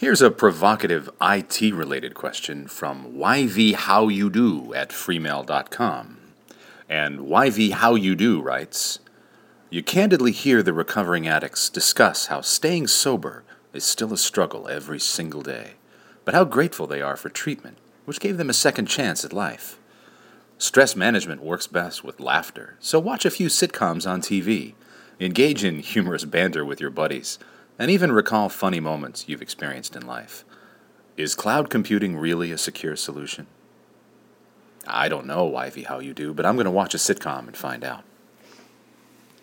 Here's a provocative IT related question from YV How You Do at freemail.com. And YV How You Do writes You candidly hear the recovering addicts discuss how staying sober is still a struggle every single day, but how grateful they are for treatment, which gave them a second chance at life. Stress management works best with laughter, so watch a few sitcoms on TV, engage in humorous banter with your buddies and even recall funny moments you've experienced in life. Is cloud computing really a secure solution? I don't know, Ivy, how you do, but I'm going to watch a sitcom and find out.